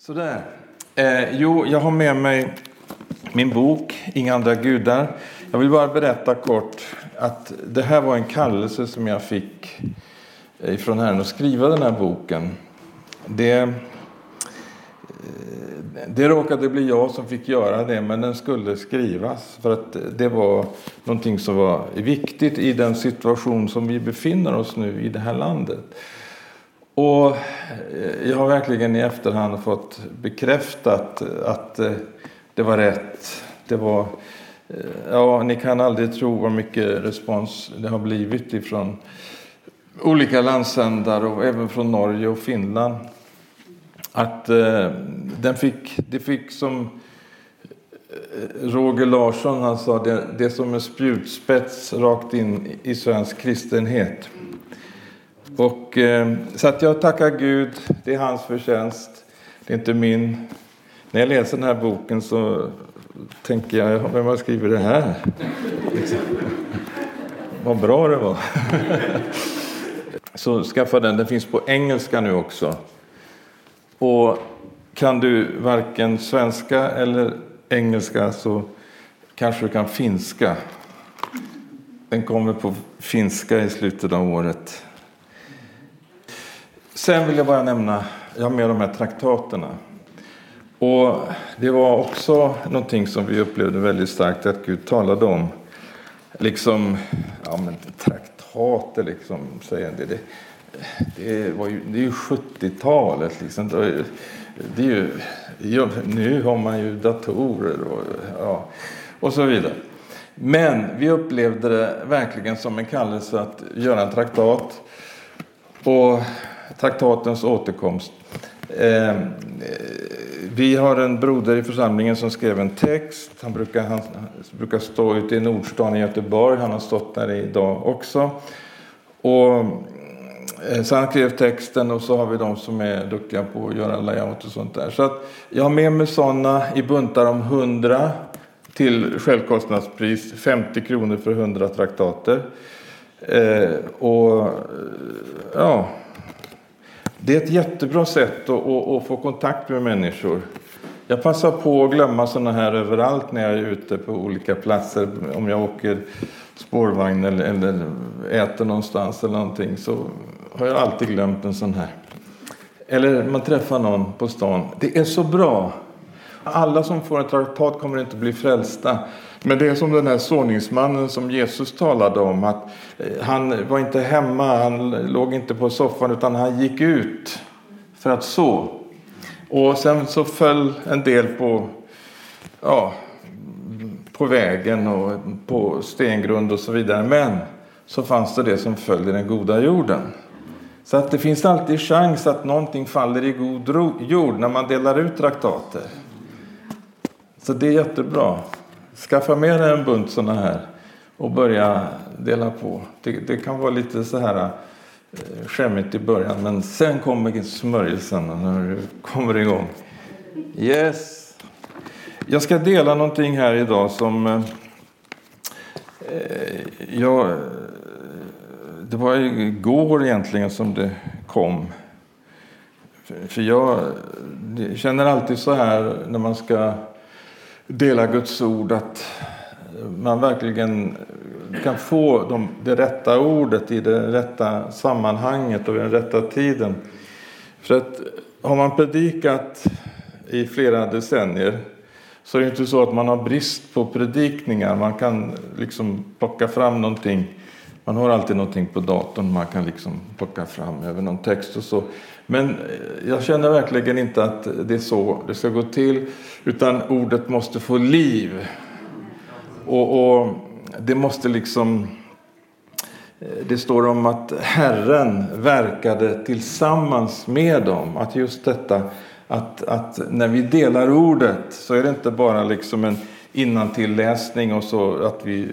Sådär. Eh, jo, jag har med mig min bok Inga andra gudar. Jag vill bara berätta kort att det här var en kallelse som jag fick eh, ifrån Herren att skriva den här boken. Det, eh, det råkade bli jag som fick göra det, men den skulle skrivas för att det var någonting som var viktigt i den situation som vi befinner oss nu i det här landet. Och eh, jag har verkligen i efterhand fått bekräftat att eh, det var rätt. Det var, eh, ja, ni kan aldrig tro hur mycket respons det har blivit ifrån olika landsändar och även från Norge och Finland. Att den fick, det fick som Roger Larsson han sa, det, det som en spjutspets rakt in i svensk kristenhet. Och, eh, så att jag tackar Gud, det är hans förtjänst, det är inte min. När jag läser den här boken så tänker jag, vem har skrivit det här? Liksom. Vad bra det var. så skaffa den, den finns på engelska nu också. Och kan du varken svenska eller engelska så kanske du kan finska. Den kommer på finska i slutet av året. Sen vill jag bara nämna, jag har med de här traktaterna. Och det var också någonting som vi upplevde väldigt starkt att Gud talade om. Liksom, ja men traktater liksom, säger det. Det, det, var ju, det är ju 70-talet liksom. Det är ju, nu har man ju datorer och, ja, och så vidare. Men vi upplevde det verkligen som en kallelse att göra en traktat. Och traktatens återkomst. Eh, vi har en broder i församlingen som skrev en text. Han brukar, han brukar stå ute i Nordstan i Göteborg. Han har stått där idag också. Och, eh, så han skrev texten och så har vi de som är duktiga på att göra layout och sånt där. Så att jag har med mig sådana i buntar om 100 till självkostnadspris 50 kronor för 100 traktater. Eh, och ja, det är ett jättebra sätt att, att, att, få kontakt med människor. Jag passar på att glömma sådana här överallt när jag är ute på olika platser. Om jag åker spårvagn eller, eller äter någonstans eller någonting så har jag alltid glömt en sån här. Eller man träffar någon på stan. Det är så bra. Alla som får en traktat kommer inte bli frälsta. Men det är som den här såningsmannen som Jesus talade om. att eh, Han var inte hemma, han låg inte på soffan utan han gick ut för att så. Och sen så föll en del på, ja, på vägen och på stengrund och så vidare. Men så fanns det det som föll i den goda jorden. Så att det finns alltid chans att någonting faller i god jord när man delar ut traktater. Så det är jättebra. Skaffa med dig en bunt sådana här och börja dela på. Det, det kan vara lite så här eh, skämmigt i början men sen kommer smörjelsen när du kommer igång. Yes. Jag ska dela någonting här idag som eh, jag, det var igår egentligen som det kom. För jag känner alltid så här när man ska dela Guds ord att man verkligen kan få de, det rätta ordet i det rätta sammanhanget och i den rätta tiden. För att har man predikat i flera decennier så är det inte så att man har brist på predikningar. Man kan liksom plocka fram någonting. Man har alltid någonting på datorn man kan liksom plocka fram över någon text och så. Men eh, jag känner verkligen inte att det är så det ska gå till. Utan ordet måste få liv. Och, och det måste liksom... Eh, det står om att Herren verkade tillsammans med dem. Att just detta att, att när vi delar ordet så är det inte bara liksom en innantilläsning och så att vi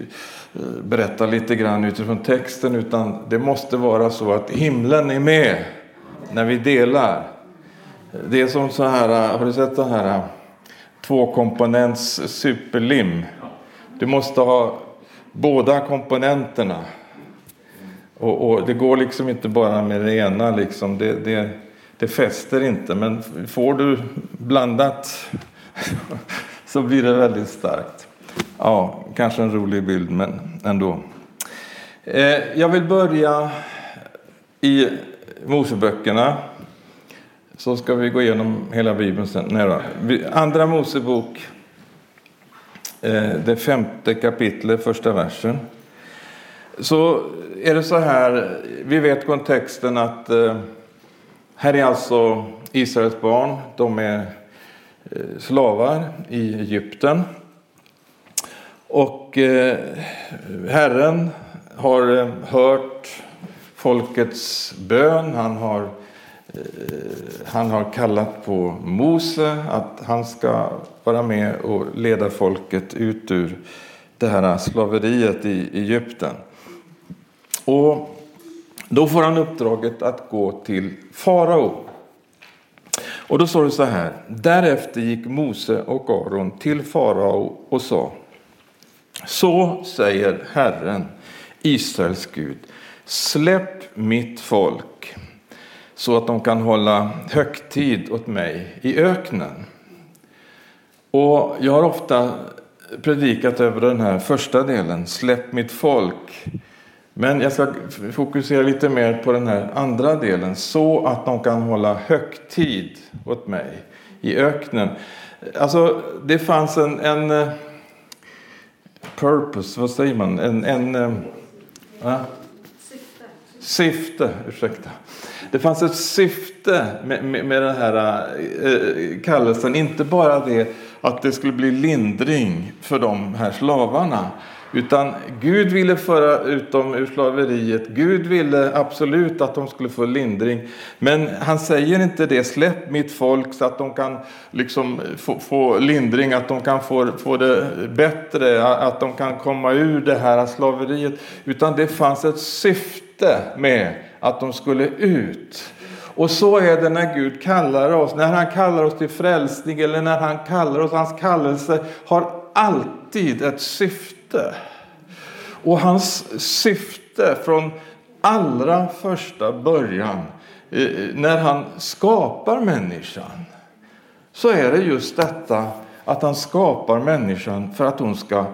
berätta lite grann utifrån texten utan det måste vara så att himlen är med när vi delar. Det är som så här, har du sett den här tvåkomponents superlim? Du måste ha båda komponenterna. Och, och, det går liksom inte bara med det ena. Liksom. Det, det, det fäster inte, men får du blandat så blir det väldigt starkt. Ja, kanske en rolig bild, men ändå. Eh, jag vill börja i Moseböckerna. Så ska vi gå igenom hela Bibeln sen. Nej. Andra Mosebok, eh, det femte kapitlet, första versen. Så är det så här, vi vet kontexten att eh, här är alltså Israels barn, de är eh, slavar i Egypten. Och eh, Herren har eh, hört folkets bön. Han har, eh, han har kallat på Mose att han ska vara med och leda folket ut ur det här slaveriet i Egypten. Och då får han uppdraget att gå till farao. Och då står det så här. Därefter gick Mose och Aron till farao och sa så säger Herren Israels Gud. Släpp mitt folk så att de kan hålla högtid åt mig i öknen. Och jag har ofta predikat över den här första delen, släpp mitt folk. Men jag ska fokusera lite mer på den här andra delen, så att de kan hålla högtid åt mig i öknen. Alltså, det fanns en, en purpose, vad säger man? En, en eh, äh, Syfte. Syfte, ursäkta. Det fanns ett syfte med, med, med den här äh, kallelsen. Inte bara det att det skulle bli lindring för de här slavarna. Utan Gud ville föra ut dem ur slaveriet. Gud ville absolut att de skulle få lindring. Men han säger inte det, släpp mitt folk så att de kan liksom få, få lindring, att de kan få, få det bättre, att de kan komma ur det här slaveriet. Utan det fanns ett syfte med att de skulle ut. Och så är det när Gud kallar oss, när han kallar oss till frälsning eller när han kallar oss, hans kallelse har alltid ett syfte syfte. Och hans syfte från allra första början, eh, när han skapar människan, så är det just detta att han skapar människan för att hon ska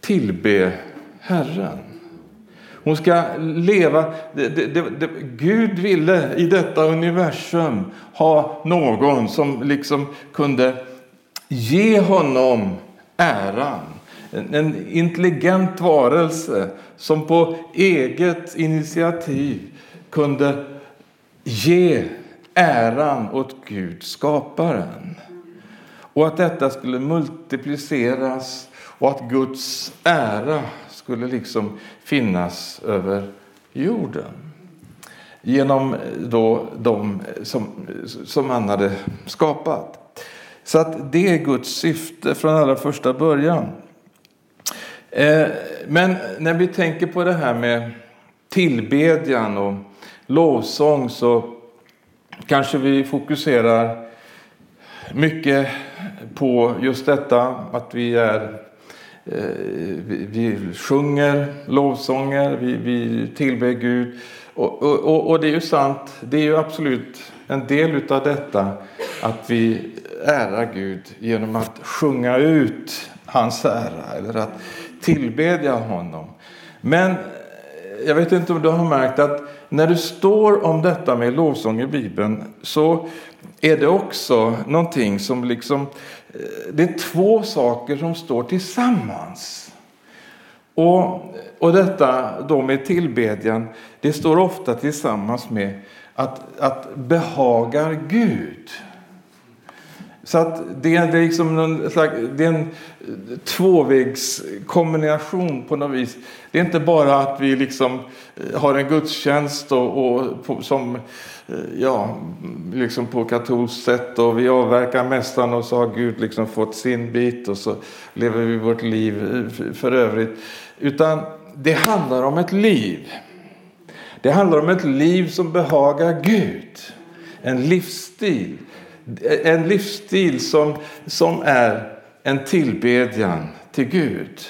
tillbe Herren. Hon ska leva. Det, det, det, Gud ville i detta universum ha någon som liksom kunde ge honom äran en intelligent varelse som på eget initiativ kunde ge äran åt Gud, skaparen. Och att detta skulle multipliceras och att Guds ära skulle liksom finnas över jorden. Genom då de som, som han hade skapat. Så att det är Guds syfte från allra första början. Eh, men när vi tänker på det här med tillbedjan och lovsång så kanske vi fokuserar mycket på just detta att vi är eh, vi, sjunger lovsånger, vi, vi tillber Gud. Och, och, och, det är ju sant, det är ju absolut en del av detta att vi ärar Gud genom att sjunga ut hans ära eller att tillbedja honom. Men eh, jag vet inte om du har märkt att när du står om detta med lovsång i Bibeln så är det också någonting som liksom, eh, det är två saker som står tillsammans. Och, och detta då med tillbedjan, det står ofta tillsammans med att, att behagar Gud. Så att det, är liksom en, slags, det är en tvåvägskombination på något vis. Det är inte bara att vi liksom eh, har en gudstjänst och, och på, som eh, ja, liksom på katolskt sätt och vi avverkar mässan och så har Gud liksom fått sin bit och så lever vi vårt liv eh, för övrigt. Utan det handlar om ett liv. Det handlar om ett liv som behagar Gud. En livsstil en livsstil som, som är en tillbedjan till Gud.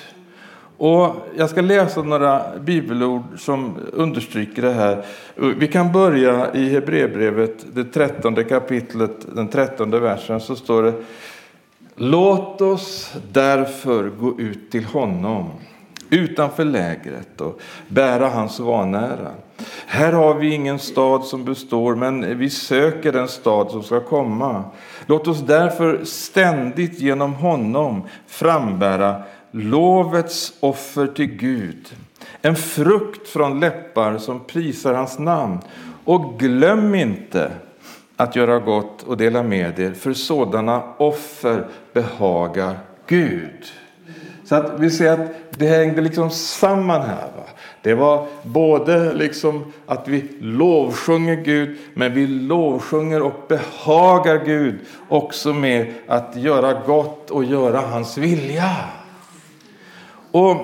Och jag ska läsa några bibelord som understryker det här. Vi kan börja i Hebreerbrevet, det trettonde kapitlet, den trettonde versen, så står det Låt oss därför gå ut till honom utanför lägret och bära hans vanära. Här har vi ingen stad som består, men vi söker den stad som ska komma. Låt oss därför ständigt genom honom frambära lovets offer till Gud, en frukt från läppar som prisar hans namn. Och glöm inte att göra gott och dela med er, för sådana offer behagar Gud. Så att vi ser att det hängde liksom samman här. Det var både liksom att vi lovsjunger Gud, men vi lovsjunger och behagar Gud också med att göra gott och göra hans vilja. Och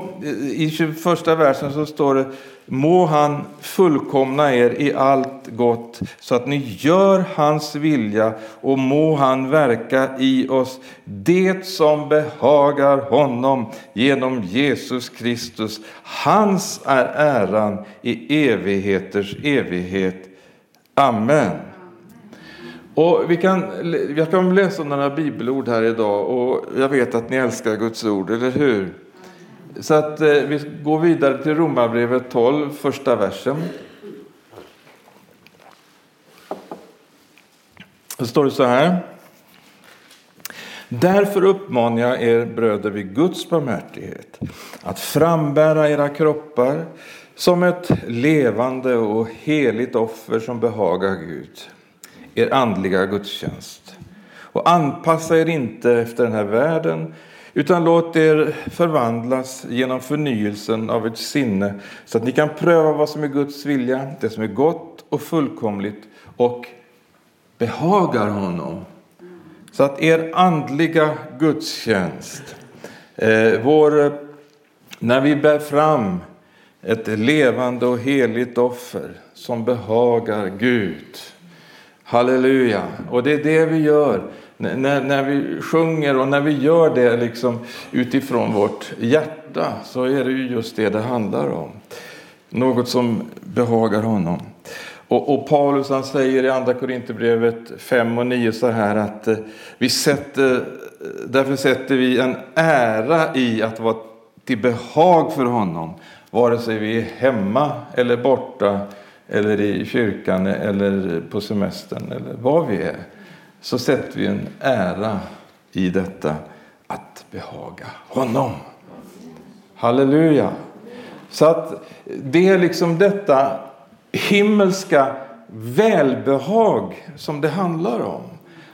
i 21 versen så står det Må han fullkomna er i allt gott så att ni gör hans vilja och må han verka i oss det som behagar honom genom Jesus Kristus. Hans är äran i evigheters evighet. Amen. Och vi kan, jag kan läsa några bibelord här idag och jag vet att ni älskar Guds ord, eller hur? Så att eh, vi går vidare till Romarbrevet 12, första versen. Då står det så här. Därför uppmanar jag er bröder vid Guds barmhärtighet att frambära era kroppar som ett levande och heligt offer som behagar Gud, er andliga gudstjänst. Och anpassa er inte efter den här världen utan låt er förvandlas genom förnyelsen av ert sinne så att ni kan pröva vad som är Guds vilja, det som är gott och fullkomligt och behagar honom. Så att er andliga gudstjänst, eh, vår, när vi bär fram ett levande och heligt offer som behagar Gud. Halleluja! Och det är det vi gör när, när vi sjunger och när vi gör det liksom utifrån vårt hjärta så är det ju just det det handlar om. Något som behagar honom. Och, och Paulus han säger i Andra Korinthierbrevet 5 och 9 så här att eh, vi sätter, eh, därför sätter vi en ära i att vara till behag för honom vare sig vi är hemma eller borta eller i kyrkan eller på semestern eller var vi är så sätter vi en ära i detta att behaga honom. Halleluja! Så att det är liksom detta himmelska välbehag som det handlar om.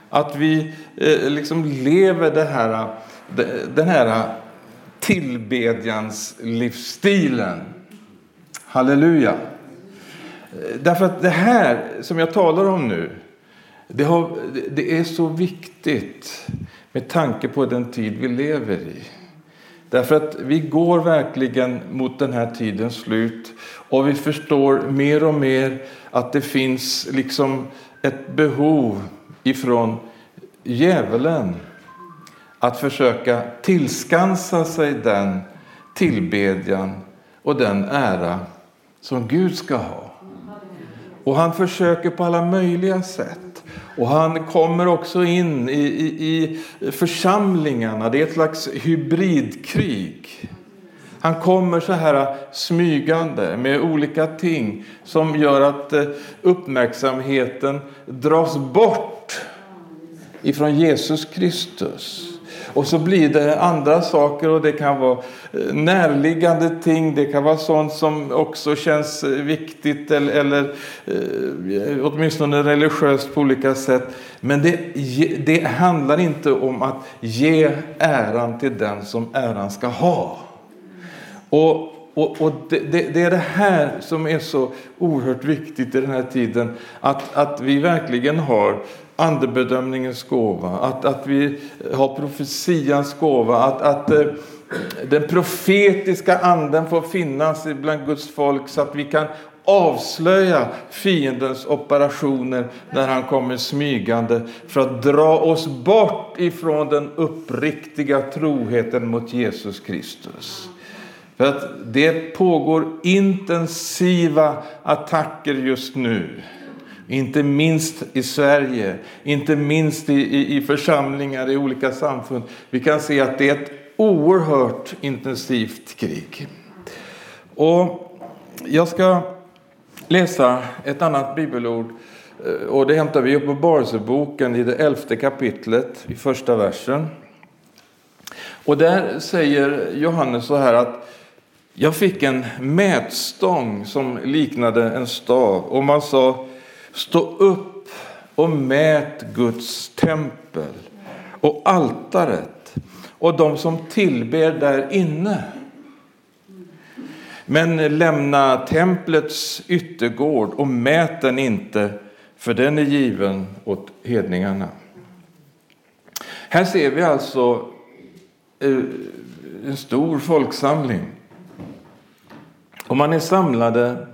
Att vi eh, liksom lever det här, den här tillbedjans livsstilen. Halleluja! Eh, därför att det här som jag talar om nu det, har, det är så viktigt med tanke på den tid vi lever i. Därför att vi går verkligen mot den här tidens slut och vi förstår mer och mer att det finns liksom ett behov ifrån djävulen att försöka tillskansa sig den tillbedjan och den ära som Gud ska ha. Och han försöker på alla möjliga sätt. Och han kommer också in i, i, i församlingarna. Det är ett slags hybridkrig. Han kommer så här smygande med olika ting som gör att eh, uppmärksamheten dras bort ifrån Jesus Kristus. Och så blir det andra saker och det kan vara eh, närliggande ting. Det kan vara sånt som också känns eh, viktigt eller, eller eh, åtminstone religiöst på olika sätt. Men det, det handlar inte om att ge äran till den som äran ska ha. Och och, och det, det, det, är det här som är så oerhört viktigt i den här tiden. Att, att vi verkligen har andebedömningens gåva, att, att vi har profetians gåva, att, att eh, den profetiska anden får finnas bland Guds folk så att vi kan avslöja fiendens operationer när han kommer smygande för att dra oss bort ifrån den uppriktiga troheten mot Jesus Kristus. För att det pågår intensiva attacker just nu. Inte minst i Sverige, inte minst i, i, i församlingar i olika samfund. Vi kan se att det är ett oerhört intensivt krig. Och jag ska läsa ett annat bibelord eh, och det hämtar vi i Uppenbarelseboken i det elfte kapitlet i första versen. Och där säger Johannes så här att jag fick en mätstång som liknade en stav och man sa stå upp och mät Guds tempel och altaret och de som tillber där inne. Men lämna templets yttergård och mät den inte, för den är given åt hedningarna. Här ser vi alltså eh, en stor folksamling. Och man är samlade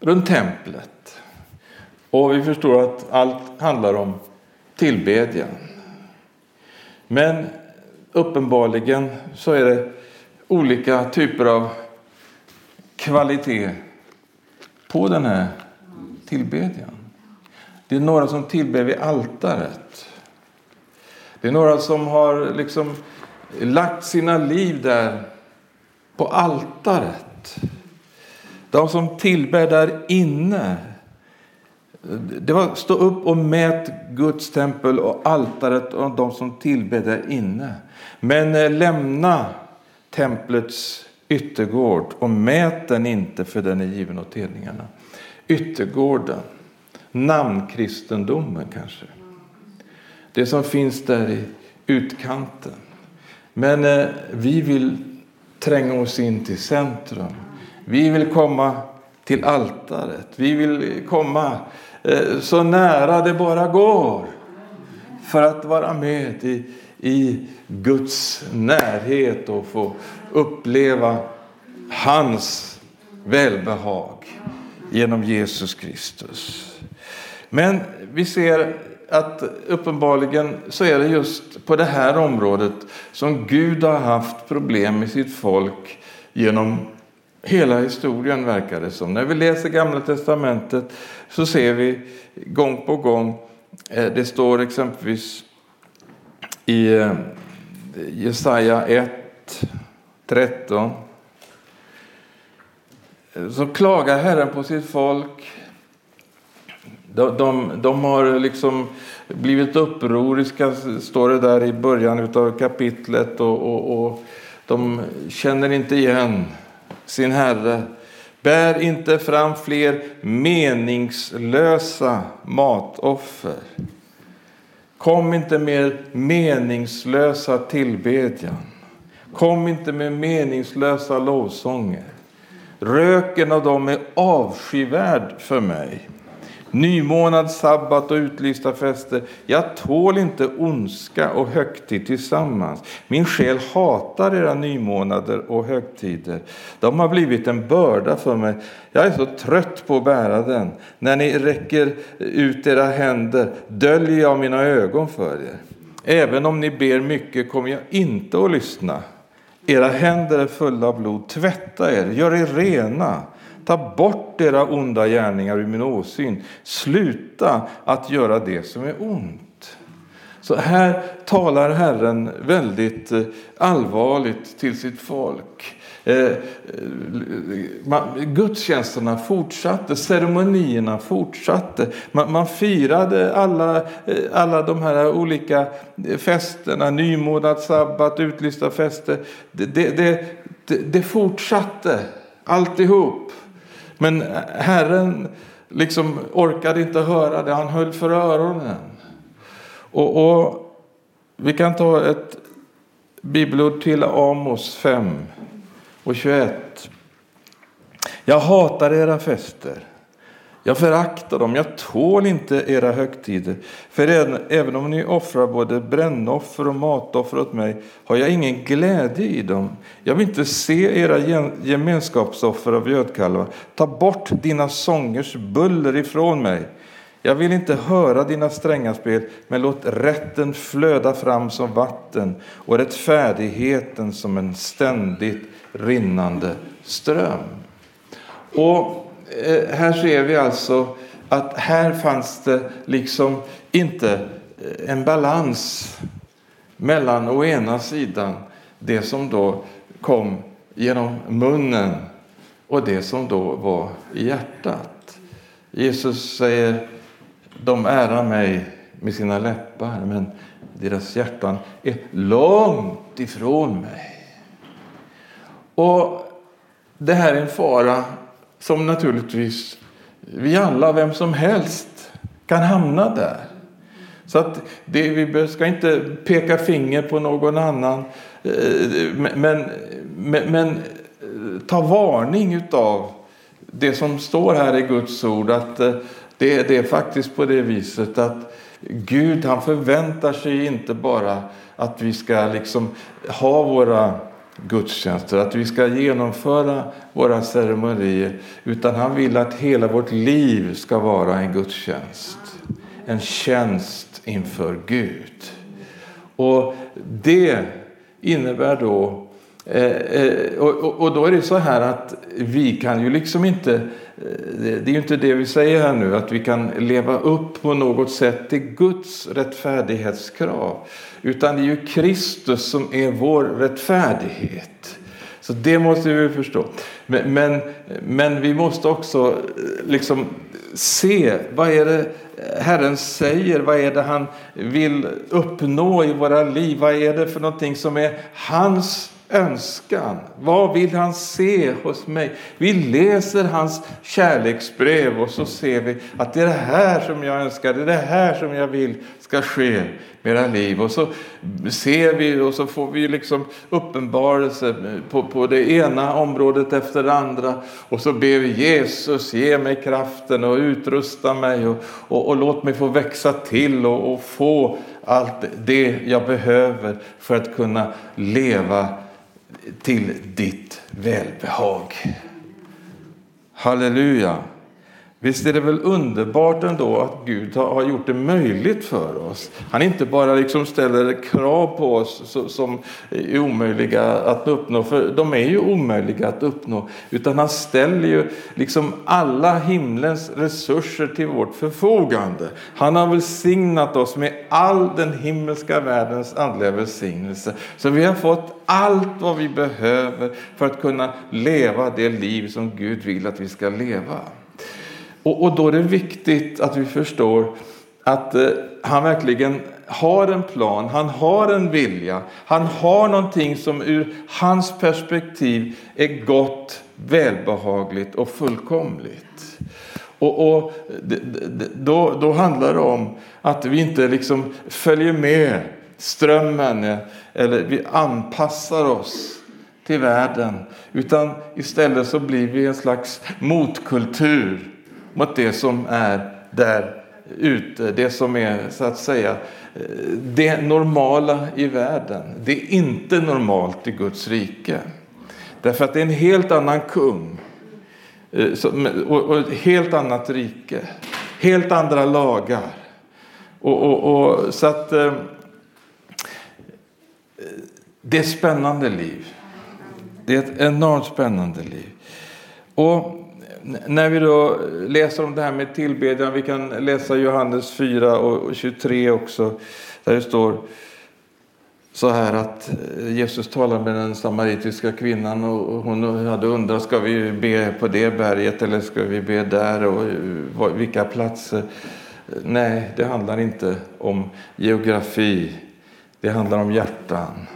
runt templet. Och vi förstår att allt handlar om tillbedjan. Men uppenbarligen så är det olika typer av kvalitet på den här tillbedjan. Det är några som tillber vid altaret. Det är några som har liksom lagt sina liv där på altaret. De som tillber där inne. Det var stå upp och mät Guds tempel och altaret och de som tillber där inne. Men eh, lämna templets yttergård och mät den inte för den är given åt hedningarna. Yttergården, namnkristendomen kanske. Det som finns där i utkanten. Men eh, vi vill tränga oss in till centrum. Vi vill komma till altaret. Vi vill komma Eh, så nära det bara går för att vara med i, i Guds närhet och få uppleva hans välbehag genom Jesus Kristus. Men vi ser att uppenbarligen så är det just på det här området som Gud har haft problem med sitt folk genom hela historien verkar det som. När vi läser Gamla Testamentet så ser vi gång på gång, eh, det står exempelvis i eh, Jesaja 1, 13. Eh, så klagar Herren på sitt folk. De, de, de har liksom blivit upproriska, står det där i början av kapitlet. Och, och, och de känner inte igen sin Herre. Bär inte fram fler meningslösa matoffer. Kom inte med meningslösa tillbedjan. Kom inte med meningslösa lovsånger. Röken av dem är avskyvärd för mig. Nymånad, sabbat och utlysta fester. Jag tål inte ondska och högtid tillsammans. Min själ hatar era nymånader och högtider. De har blivit en börda för mig. Jag är så trött på att bära den. När ni räcker ut era händer döljer jag mina ögon för er. Även om ni ber mycket kommer jag inte att lyssna. Era händer är fulla av blod. Tvätta er, gör er rena. Ta bort era onda gärningar ur min åsyn. Sluta att göra det som är ont. Så här talar Herren väldigt eh, allvarligt till sitt folk. Eh, eh, gudstjänsterna fortsatte, ceremonierna fortsatte. Man, man firade alla, alla de här olika festerna, nymånad, sabbat, utlysta fester. Det, det, det, det fortsatte alltihop. Men Herren liksom orkade inte höra det, han höll för öronen. Och, och vi kan ta ett bibelord till Amos 5 och 21. Jag hatar era fester. Jag föraktar dem, jag tål inte era högtider. För även om ni offrar både brännoffer och matoffer åt mig har jag ingen glädje i dem. Jag vill inte se era gemenskapsoffer av gödkalvar. Ta bort dina sångers buller ifrån mig. Jag vill inte höra dina stränga spel, men låt rätten flöda fram som vatten och rättfärdigheten som en ständigt rinnande ström. Och Eh, här ser vi alltså att här fanns det liksom inte eh, en balans mellan å ena sidan det som då kom genom munnen och det som då var i hjärtat. Jesus säger de ärar mig med sina läppar, men deras hjärtan är långt ifrån mig. Och det här är en fara som naturligtvis vi alla, vem som helst, kan hamna där. Så att det, vi ska inte peka finger på någon annan, eh, men, men, men eh, ta varning av det som står här i Guds ord. att eh, det, det är faktiskt på det viset att Gud han förväntar sig inte bara att vi ska liksom ha våra gudstjänster, att vi ska genomföra våra ceremonier, utan han vill att hela vårt liv ska vara en gudstjänst. En tjänst inför Gud. Och det innebär då eh, eh, och, då är det så här att vi kan ju liksom inte, det, det är ju inte det vi säger här nu, att vi kan leva upp på något sätt till Guds rättfärdighetskrav. Utan det är ju Kristus som är vår rättfärdighet. Så det måste vi förstå. Men, men, men, vi måste också eh, liksom se vad är det Herren säger, vad är det han vill uppnå i våra liv, vad är det för någonting som är hans önskan? Vad vill han se hos mig? Vi läser hans kärleksbrev och så ser vi att det är det här som jag önskar, det är det här som jag vill ska ske med era liv. Och så ser vi och så får vi liksom uppenbarelse på, på det ena området efter det andra. Och så ber vi Jesus ge mig kraften och utrusta mig och, och, och låt mig få växa till och, och få allt det jag behöver för att kunna leva till ditt välbehag. Halleluja! Visst är det väl underbart ändå att Gud har gjort det möjligt för oss. Han inte bara liksom ställer krav på oss som är omöjliga att uppnå, för de är ju omöjliga att uppnå, utan han ställer ju liksom alla himlens resurser till vårt förfogande. Han har välsignat oss med all den himmelska världens andliga välsignelse. Så vi har fått allt vad vi behöver för att kunna leva det liv som Gud vill att vi ska leva. Och, och då är det viktigt att vi förstår att eh, han verkligen har en plan, han har en vilja, han har någonting som ur hans perspektiv är gott, välbehagligt och fullkomligt. Och, och då, då handlar det om att vi inte liksom följer med strömmen eh, eller vi anpassar oss till världen utan istället så blir vi en slags motkultur mot det som är där ute, det som är så att säga det normala i världen. Det är inte normalt i Guds rike. Därför att det är en helt annan kung eh, och ett helt annat rike, helt andra lagar. Och, och, och så att eh, det är ett spännande liv. Det är ett enormt spännande liv. Och när vi då läser om det här med tillbedjan, vi kan läsa Johannes 4 och 23 också, där det står så här att eh, Jesus talar med den samaritiska kvinnan och hon hade undrat, ska vi be på det berget eller ska vi be där och eh, vilka platser? Nej, det handlar inte om geografi, det handlar om hjärtan.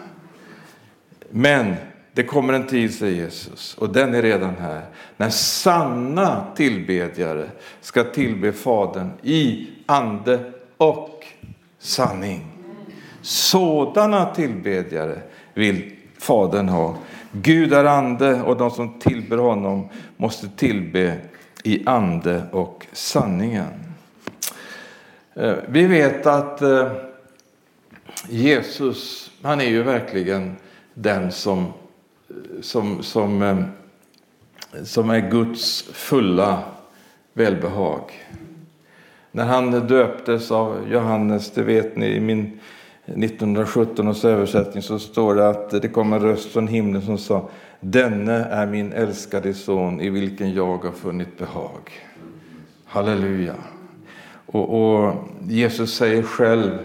Men det kommer en tid, säger Jesus, och den är redan här, när sanna tillbedjare ska tillbe Fadern i ande och sanning. Sådana tillbedjare vill Fadern ha. Gud är ande och de som tillber honom måste tillbe i ande och sanningen. Eh, vi vet att eh, Jesus, han är ju verkligen den som som, som, eh, som är Guds fulla välbehag. När han döptes av Johannes, det vet ni, i min 1917 års översättning så står det att det kom en röst från himlen som sa Denne är min älskade son i vilken jag har funnit behag. Halleluja. Och, och Jesus säger själv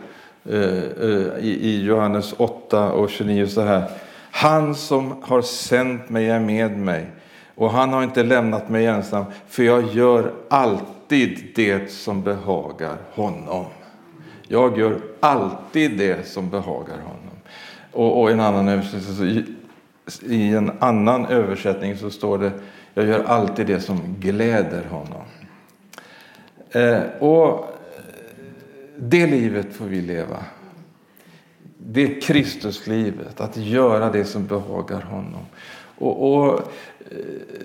eh, eh, i, i Johannes 8 och 29 så här. Han som har sänt mig är med mig och han har inte lämnat mig ensam för jag gör alltid det som behagar honom. Jag gör alltid det som behagar honom. Och, och en annan översättning, I en annan översättning så står det Jag gör alltid det som gläder honom. Eh, och det livet får vi leva. Det är Kristuslivet, att göra det som behagar honom. Och, och eh,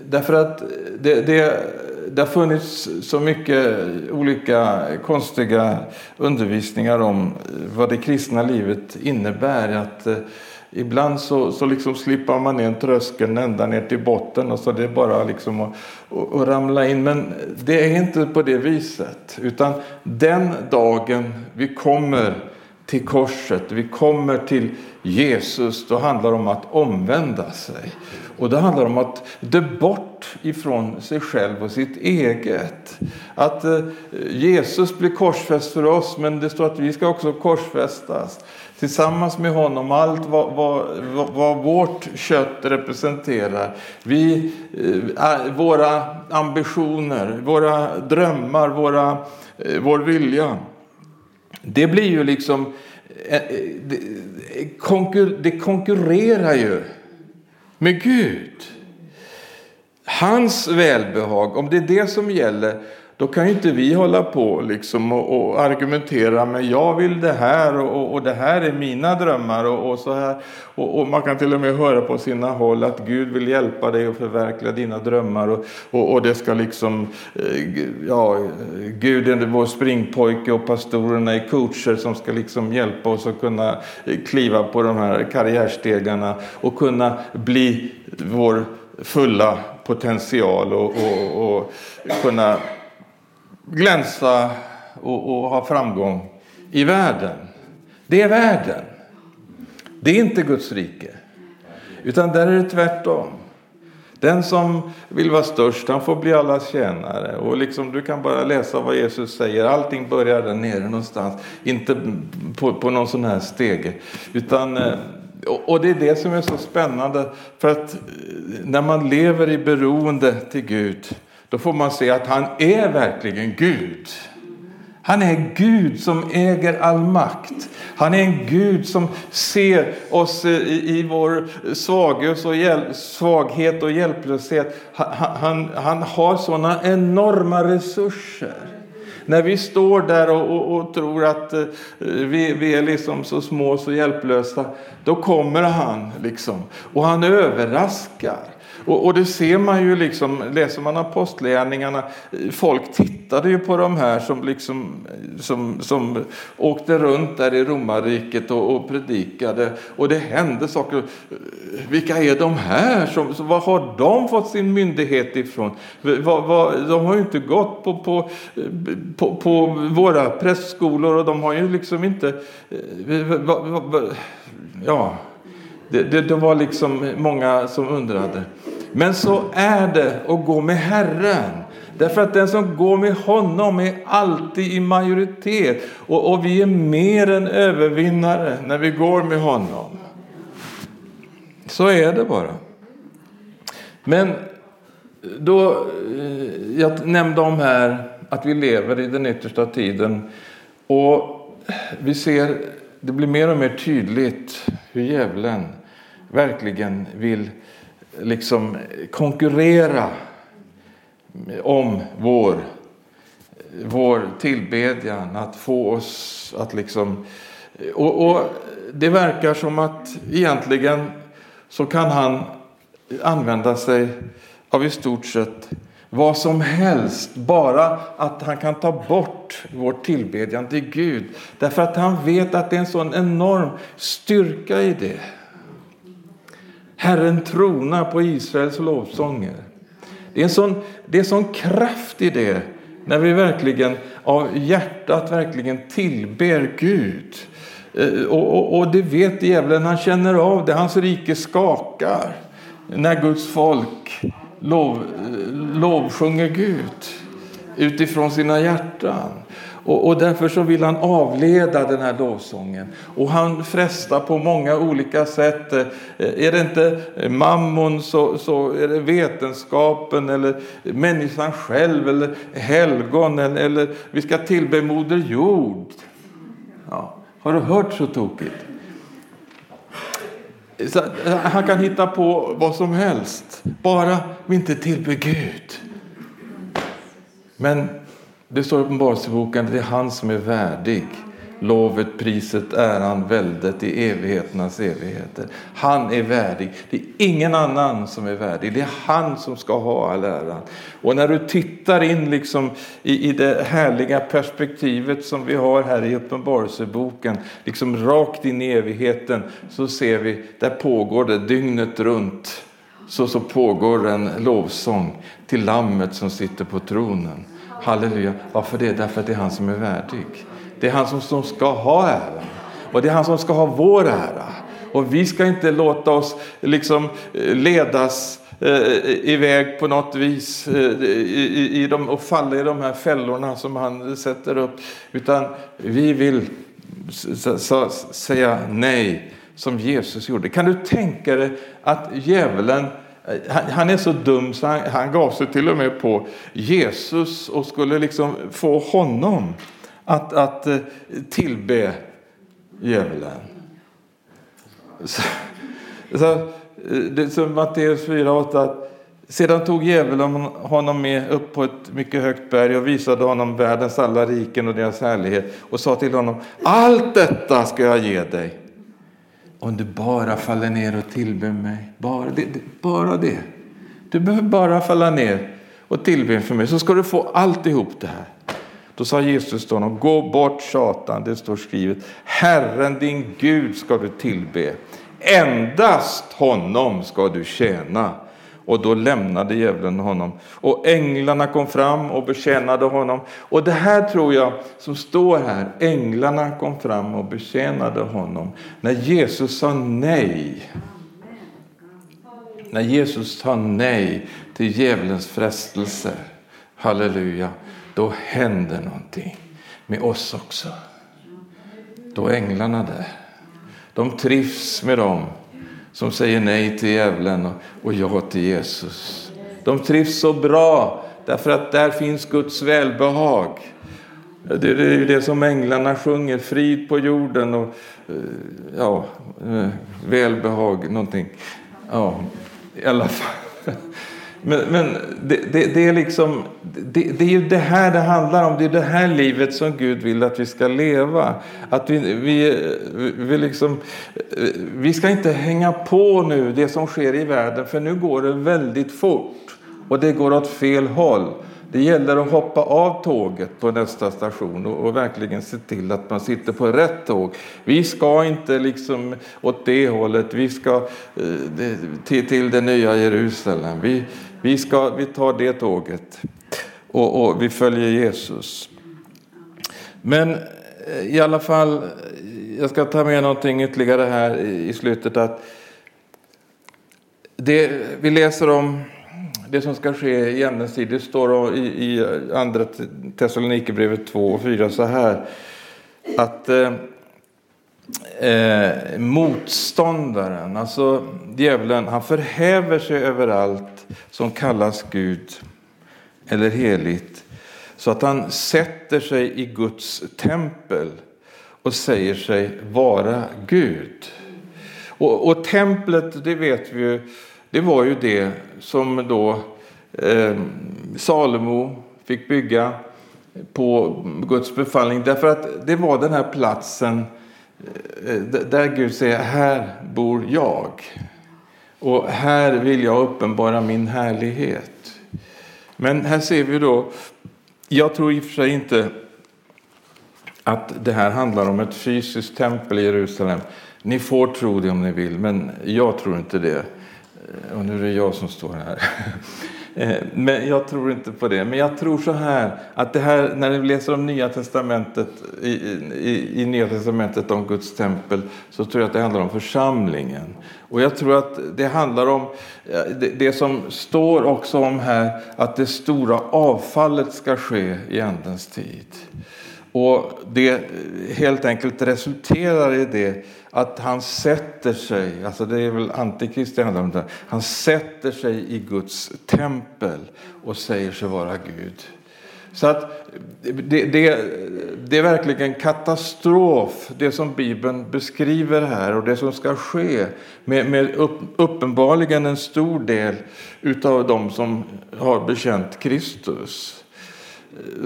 därför att det, det, det har funnits så mycket olika konstiga undervisningar om eh, vad det kristna livet innebär. Att eh, Ibland så, så liksom slipper man ner tröskeln ända ner till botten och så det är bara liksom att, att, att ramla in. Men det är inte på det viset. Utan den dagen vi kommer till korset, vi kommer till Jesus, då handlar det om att omvända sig. Och det handlar om att dö bort ifrån sig själv och sitt eget. Att eh, Jesus blir korsfäst för oss, men det står att vi ska också korsfästas tillsammans med honom allt vad, vad, vad vårt kött representerar. Vi, eh, våra ambitioner, våra drömmar, våra, eh, vår vilja. Det blir ju liksom, eh, eh, det konkurrerar ju med Gud. Hans välbehag, om det är det som gäller, då kan ju inte vi hålla på liksom och, och argumentera med jag vill det här och, och det här är mina drömmar och, och så här. Och, och, man kan till och med höra på sina håll att Gud vill hjälpa dig att förverkliga dina drömmar och, och, det ska liksom, eh, ja, Gud är vår springpojke och pastorerna är coacher som ska liksom hjälpa oss att kunna kliva på de här karriärstegarna och kunna bli vår fulla potential och, och, och kunna glänsa och, och ha framgång i världen. Det är världen. Det är inte Guds rike. Utan där är det tvärtom. Den som vill vara störst, han får bli allas tjänare. Och liksom, du kan bara läsa vad Jesus säger. Allting börjar där nere någonstans. Inte på, på någon sån här stege. Utan, eh, och det är det som är så spännande. För att eh, när man lever i beroende till Gud då får man se att han är verkligen Gud. Han är Gud som äger all makt. Han är en Gud som ser oss i, i vår svaghet och, svaghet och hjälplöshet. Han, han, han har sådana enorma resurser. När vi står där och, och, och tror att eh, vi, vi, är liksom så små och så hjälplösa, då kommer han liksom och han överraskar. Och, och, det ser man ju liksom, läser man apostlärningarna, folk tittade ju på de här som, liksom, som, som åkte runt där i romarriket och, och predikade. Och det hände saker. Vilka är de här? Som, så, var har de fått sin myndighet ifrån? Var, var, de har ju inte gått på, på, på, på våra prästskolor och de har ju liksom inte... Eh, ja, det, det, det, var liksom många som undrade. Men så är det att gå med Herren. Därför att den som går med honom är alltid i majoritet. Och, och vi är mer än övervinnare när vi går med honom. Så är det bara. Men då, eh, jag nämnde om här att vi lever i den yttersta tiden. Och vi ser, det blir mer och mer tydligt hur djävulen verkligen vill liksom konkurrera om vår, vår tillbedjan, att få oss att liksom... Och, och det verkar som att egentligen så kan han använda sig av i stort sett vad som helst, bara att han kan ta bort vår tillbedjan till Gud. Därför att han vet att det är en sån enorm styrka i det. Herren tronar på Israels lovsånger. Det är en sån, det är sån kraft i det när vi verkligen av hjärtat verkligen tillber Gud. Eh, och, och, och det vet djävulen, han känner av det, hans rike skakar när Guds folk lov, eh, lovsjunger Gud utifrån sina hjärtan. Och, och, därför så vill han avleda den här lovsången. Och han frestar på många olika sätt. Eh, är det inte eh, mammon så, så är det vetenskapen eller människan själv eller helgon eller, eller vi ska tillbe Moder Jord. Ja. Har du hört så tokigt? Så eh, han kan hitta på vad som helst, bara vi inte tillber Gud. Men det står i Uppenbarelseboken att det är han som är värdig. Lovet, priset, äran, väldet i evigheternas evigheter. Han är värdig. Det är ingen annan som är värdig. Det är han som ska ha all äran. Och när du tittar in liksom i, i det härliga perspektivet som vi har här i Uppenbarelseboken, liksom rakt in i evigheten, så ser vi, där pågår det dygnet runt. Så, så pågår en lovsång till Lammet som sitter på tronen. Halleluja. Varför det? Därför att det är han som är värdig. Det är han som, som ska ha äran. Och det är han som ska ha vår ära. Och vi ska inte låta oss liksom eh, ledas eh, iväg på något vis eh, i, i de, och falla i de här fällorna som han sätter upp. Utan vi vill säga nej som Jesus gjorde. Kan du tänka dig att djävulen han är så dum så han, han gav sig till och med på Jesus och skulle liksom få honom att, att eh, tillbe djävulen. Så, så, eh, det som Matteus 4.8 sedan tog djävulen honom med upp på ett mycket högt berg och visade honom världens alla riken och deras härlighet och sa till honom allt detta ska jag ge dig om du bara faller ner och tillber mig. Bara det, bara det. Du behöver bara falla ner och tillbe för mig så ska du få alltihop det här. Då sa Jesus till honom, gå bort Satan, det står skrivet, Herren din Gud ska du tillbe, endast honom ska du tjäna. Och då lämnade djävulen honom. Och änglarna kom fram och betjänade honom. Och det här tror jag som står här, änglarna kom fram och betjänade honom. När Jesus sa nej. När Jesus sa nej till djävulens frestelse. Halleluja. Då händer någonting med oss också. Då är änglarna där. De trivs med dem som säger nej till djävulen och ja till Jesus. De trivs så bra därför att där finns Guds välbehag. Det är ju det som änglarna sjunger, frid på jorden och eh, ja, eh, välbehag, någonting. Ja, i alla fall. Men, men det, det, det, är liksom, det, det, är ju det här det handlar om. Det är det här livet som Gud vill att vi ska leva. Att vi, vi, vi, liksom, vi ska inte hänga på nu det som sker i världen för nu går det väldigt fort och det går åt fel håll. Det gäller att hoppa av tåget på nästa station och, och, verkligen se till att man sitter på rätt tåg. Vi ska inte liksom åt det hållet, vi ska eh, till, till det nya Jerusalem. Vi, vi, ska, vi tar det tåget och, och vi följer Jesus. Men eh, i alla fall, eh, jag ska ta med någonting ytterligare här i slutet. att det Vi läser om det som ska ske i ämnets tid. Det står i, i andra Thessalonikerbrevet 2 och 4 så här. Att eh, eh, motståndaren, alltså djävulen, han förhäver sig över allt som kallas Gud eller heligt. Så att han sätter sig i Guds tempel och säger sig vara Gud. Och, och templet, det vet vi ju, det var ju det som då eh, Salomo fick bygga på Guds befallning. Därför att det var den här platsen eh, där Gud säger, här bor jag. Och här vill jag uppenbara min härlighet. Men här ser vi då, jag tror i och för sig inte att det här handlar om ett fysiskt tempel i Jerusalem. Ni får tro det om ni vill, men jag tror inte det. Eh, och nu är det jag som står här. Eh, men jag tror inte på det. Men jag tror så här att det här när vi läser om Nya Testamentet i, i, i Nya Testamentet om Guds tempel så tror jag att det handlar om församlingen. Och jag tror att det handlar om eh, det, det som står också om här att det stora avfallet ska ske i Andens tid. Och det helt enkelt resulterar i det att han sätter sig, alltså det är väl antikrist det han sätter sig i Guds tempel och säger sig vara Gud. Så att det, det, det, är verkligen katastrof det som Bibeln beskriver här och det som ska ske med, med upp, uppenbarligen en stor del utav de som har bekänt Kristus.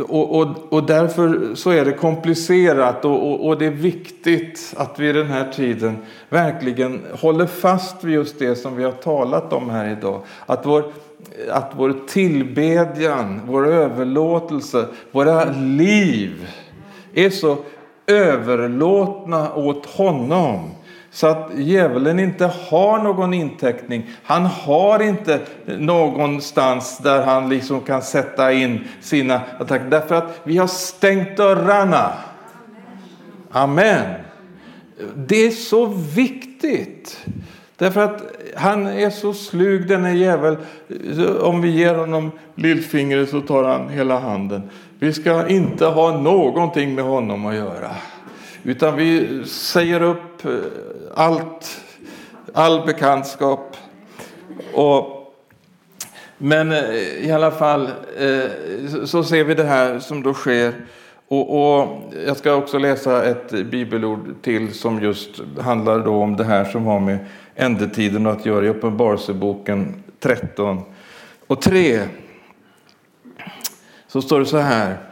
Och, och, och, därför så är det komplicerat och, och, och, det är viktigt att vi i den här tiden verkligen håller fast vid just det som vi har talat om här idag. Att vår, att vår tillbedjan, vår överlåtelse, våra liv är så överlåtna åt honom så att djävulen inte har någon intäckning. Han har inte någonstans där han liksom kan sätta in sina attacker. Därför att vi har stängt dörrarna. Amen. Det är så viktigt. Därför att han är så slug den här djävul. Om vi ger honom lillfingret så tar han hela handen. Vi ska inte ha någonting med honom att göra. Utan vi säger upp eh, allt, all bekantskap. Och, men eh, i alla fall eh, så ser vi det här som då sker. Och, och, jag ska också läsa ett bibelord till som just handlar då om det här som har med ändetiden att göra i Uppenbarelseboken 13 och 3. Så står det så här.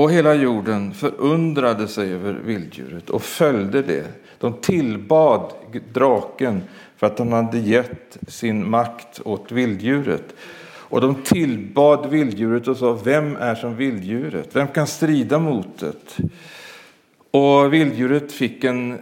Och hela jorden förundrade sig över vilddjuret och följde det. De tillbad draken för att han hade gett sin makt åt vilddjuret. Och de tillbad vilddjuret och sa, vem är som vilddjuret? Vem kan strida mot det? Och vilddjuret fick en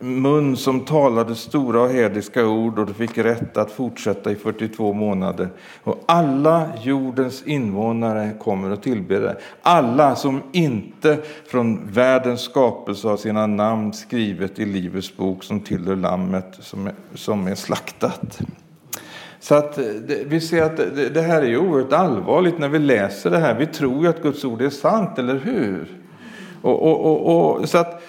mun som talade stora och hädiska ord och de fick rätt att fortsätta i 42 månader. Och alla jordens invånare kommer att tillbe Alla som inte från världens skapelse har sina namn skrivet i Livets bok som tillhör Lammet som är, som är slaktat. Så att det, vi ser att det, det, här är ju oerhört allvarligt när vi läser det här. Vi tror ju att Guds ord är sant, eller hur? Och, och, och, och så att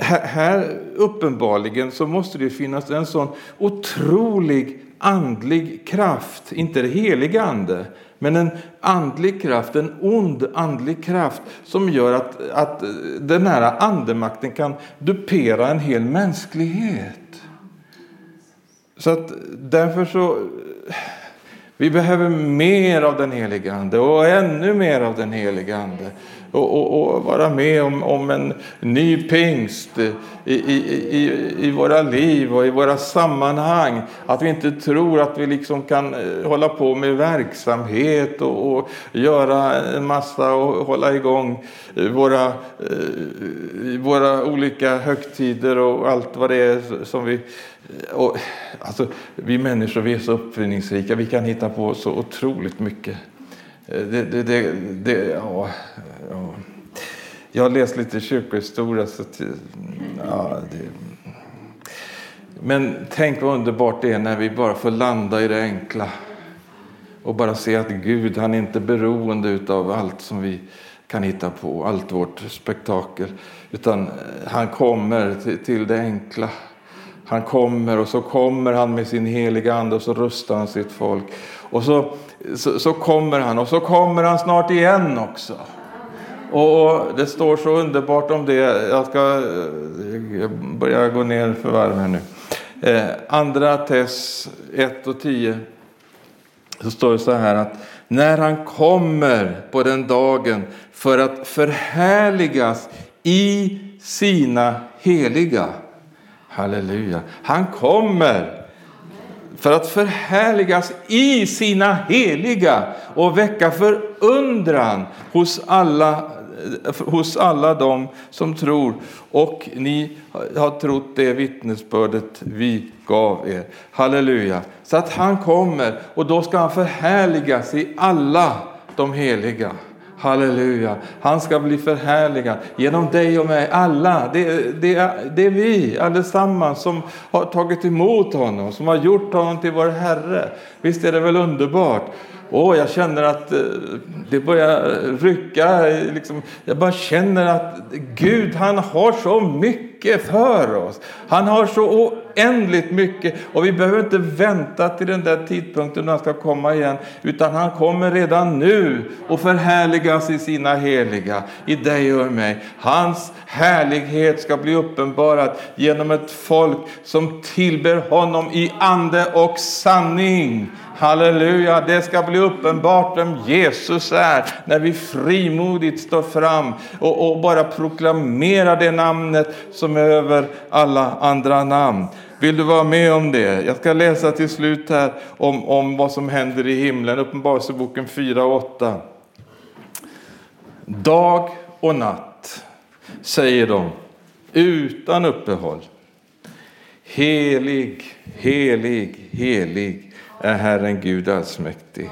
här uppenbarligen så måste det finnas en sån otrolig andlig kraft, inte det heliga ande, men en andlig kraft, en ond andlig kraft som gör att, att den här andemakten kan dupera en hel mänsklighet. Så att därför så vi behöver mer av den heliga Ande och ännu mer av den heliga Ande och, och, och, vara med om, om en ny pingst i, i, i, i våra liv och i våra sammanhang. Att vi inte tror att vi liksom kan eh, hålla på med verksamhet och, och göra en massa och hålla igång eh, våra, eh, våra olika högtider och allt vad det är som vi och, alltså, vi människor vi är så uppfinningsrika, vi kan hitta på så otroligt mycket. Det, det, det, det ja, ja. Jag har läst lite kyrkohistoria. Så till, ja, Men tänk vad underbart det är när vi bara får landa i det enkla och bara se att Gud han är inte beroende av allt som vi kan hitta på, allt vårt spektakel. Utan han kommer till, till det enkla. Han kommer och så kommer han med sin heliga ande och så rustar han sitt folk. Och så, så, så kommer han och så kommer han snart igen också. Och det står så underbart om det. Jag ska eh, börja gå ner för varv här nu. Eh, andra Tess 1 och 10. Så står det så här att när han kommer på den dagen för att förhärligas i sina heliga. Halleluja. Han kommer för att förhärligas i sina heliga och väcka förundran hos alla hos alla dem som tror och ni har trott det vittnesbördet vi gav er. Halleluja! Så att han kommer och då ska han förhärligas i alla de heliga. Halleluja. Han ska bli förhärligad genom dig och mig, alla. Det, det, det är vi allesammans som har tagit emot honom, som har gjort honom till vår Herre. Visst är det väl underbart? Åh, jag känner att eh, det börjar rycka. Liksom, jag bara känner att Gud, han har så mycket för oss. Han har så oändligt mycket och vi behöver inte vänta till den där tidpunkten när han ska komma igen. Utan han kommer redan nu och förhärligas i sina heliga, i dig och i mig. Hans härlighet ska bli uppenbarad genom ett folk som tillber honom i ande och sanning. Halleluja, det ska bli uppenbart vem Jesus är när vi frimodigt står fram och, och bara proklamerar det namnet som är över alla andra namn. Vill du vara med om det? Jag ska läsa till slut här om, om vad som händer i himlen, Uppenbarelseboken 4 och 8. Dag och natt, säger de, utan uppehåll. Helig, helig, helig är Herren Gud allsmäktig.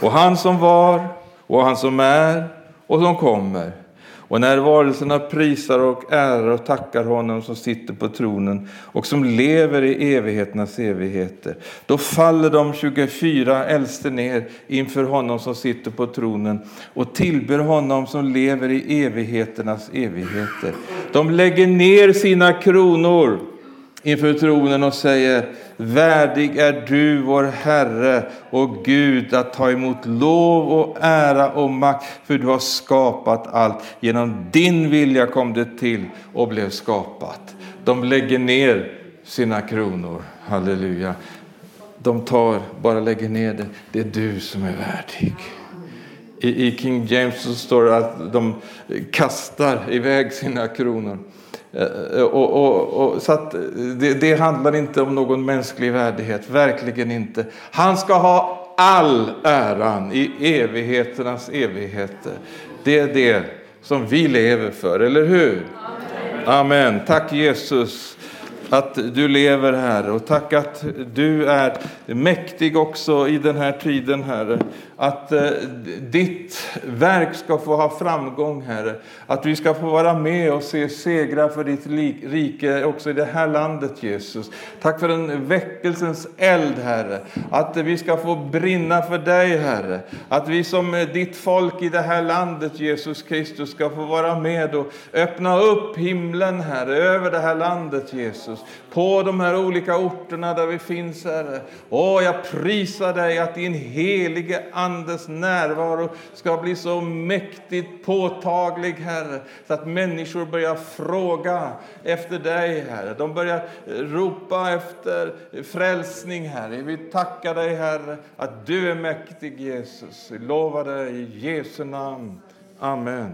Och han som var och han som är och som kommer. Och när varelserna prisar och ärar och tackar honom som sitter på tronen och som lever i evigheternas evigheter, då faller de 24 äldste ner inför honom som sitter på tronen och tillber honom som lever i evigheternas evigheter. De lägger ner sina kronor inför tronen och säger Värdig är du, vår Herre och Gud, att ta emot lov och ära och makt, för du har skapat allt. Genom din vilja kom det till och blev skapat. De lägger ner sina kronor. Halleluja. De tar, bara lägger ner det. Det är du som är värdig. I, King James så står det att de kastar iväg sina kronor. Eh, eh, och, och, och, så att det, det, handlar inte om någon mänsklig värdighet, verkligen inte. Han ska ha all äran i evigheternas evigheter. Det är det som vi lever för, eller hur? Amen. Tack Jesus att du lever, Herre. Och tack att du är mäktig också i den här tiden, Herre. Att eh, ditt verk ska få ha framgång, Herre. Att vi ska få vara med och se segrar för ditt rike också i det här landet, Jesus. Tack för en väckelsens eld, Herre. Att vi ska få brinna för dig, Herre. Att vi som eh, ditt folk i det här landet, Jesus Kristus, ska få vara med och öppna upp himlen, Herre, över det här landet, Jesus. Jesus. På de här olika orterna där vi finns, Herre. Åh, jag prisar dig att din helige Andes närvaro ska bli så mäktigt påtaglig, Herre, så att människor börjar fråga efter dig, Herre. De börjar ropa efter frälsning, Herre. Vi tackar dig, Herre, att du är mäktig, Jesus. Vi lovar dig i Jesu namn. Amen.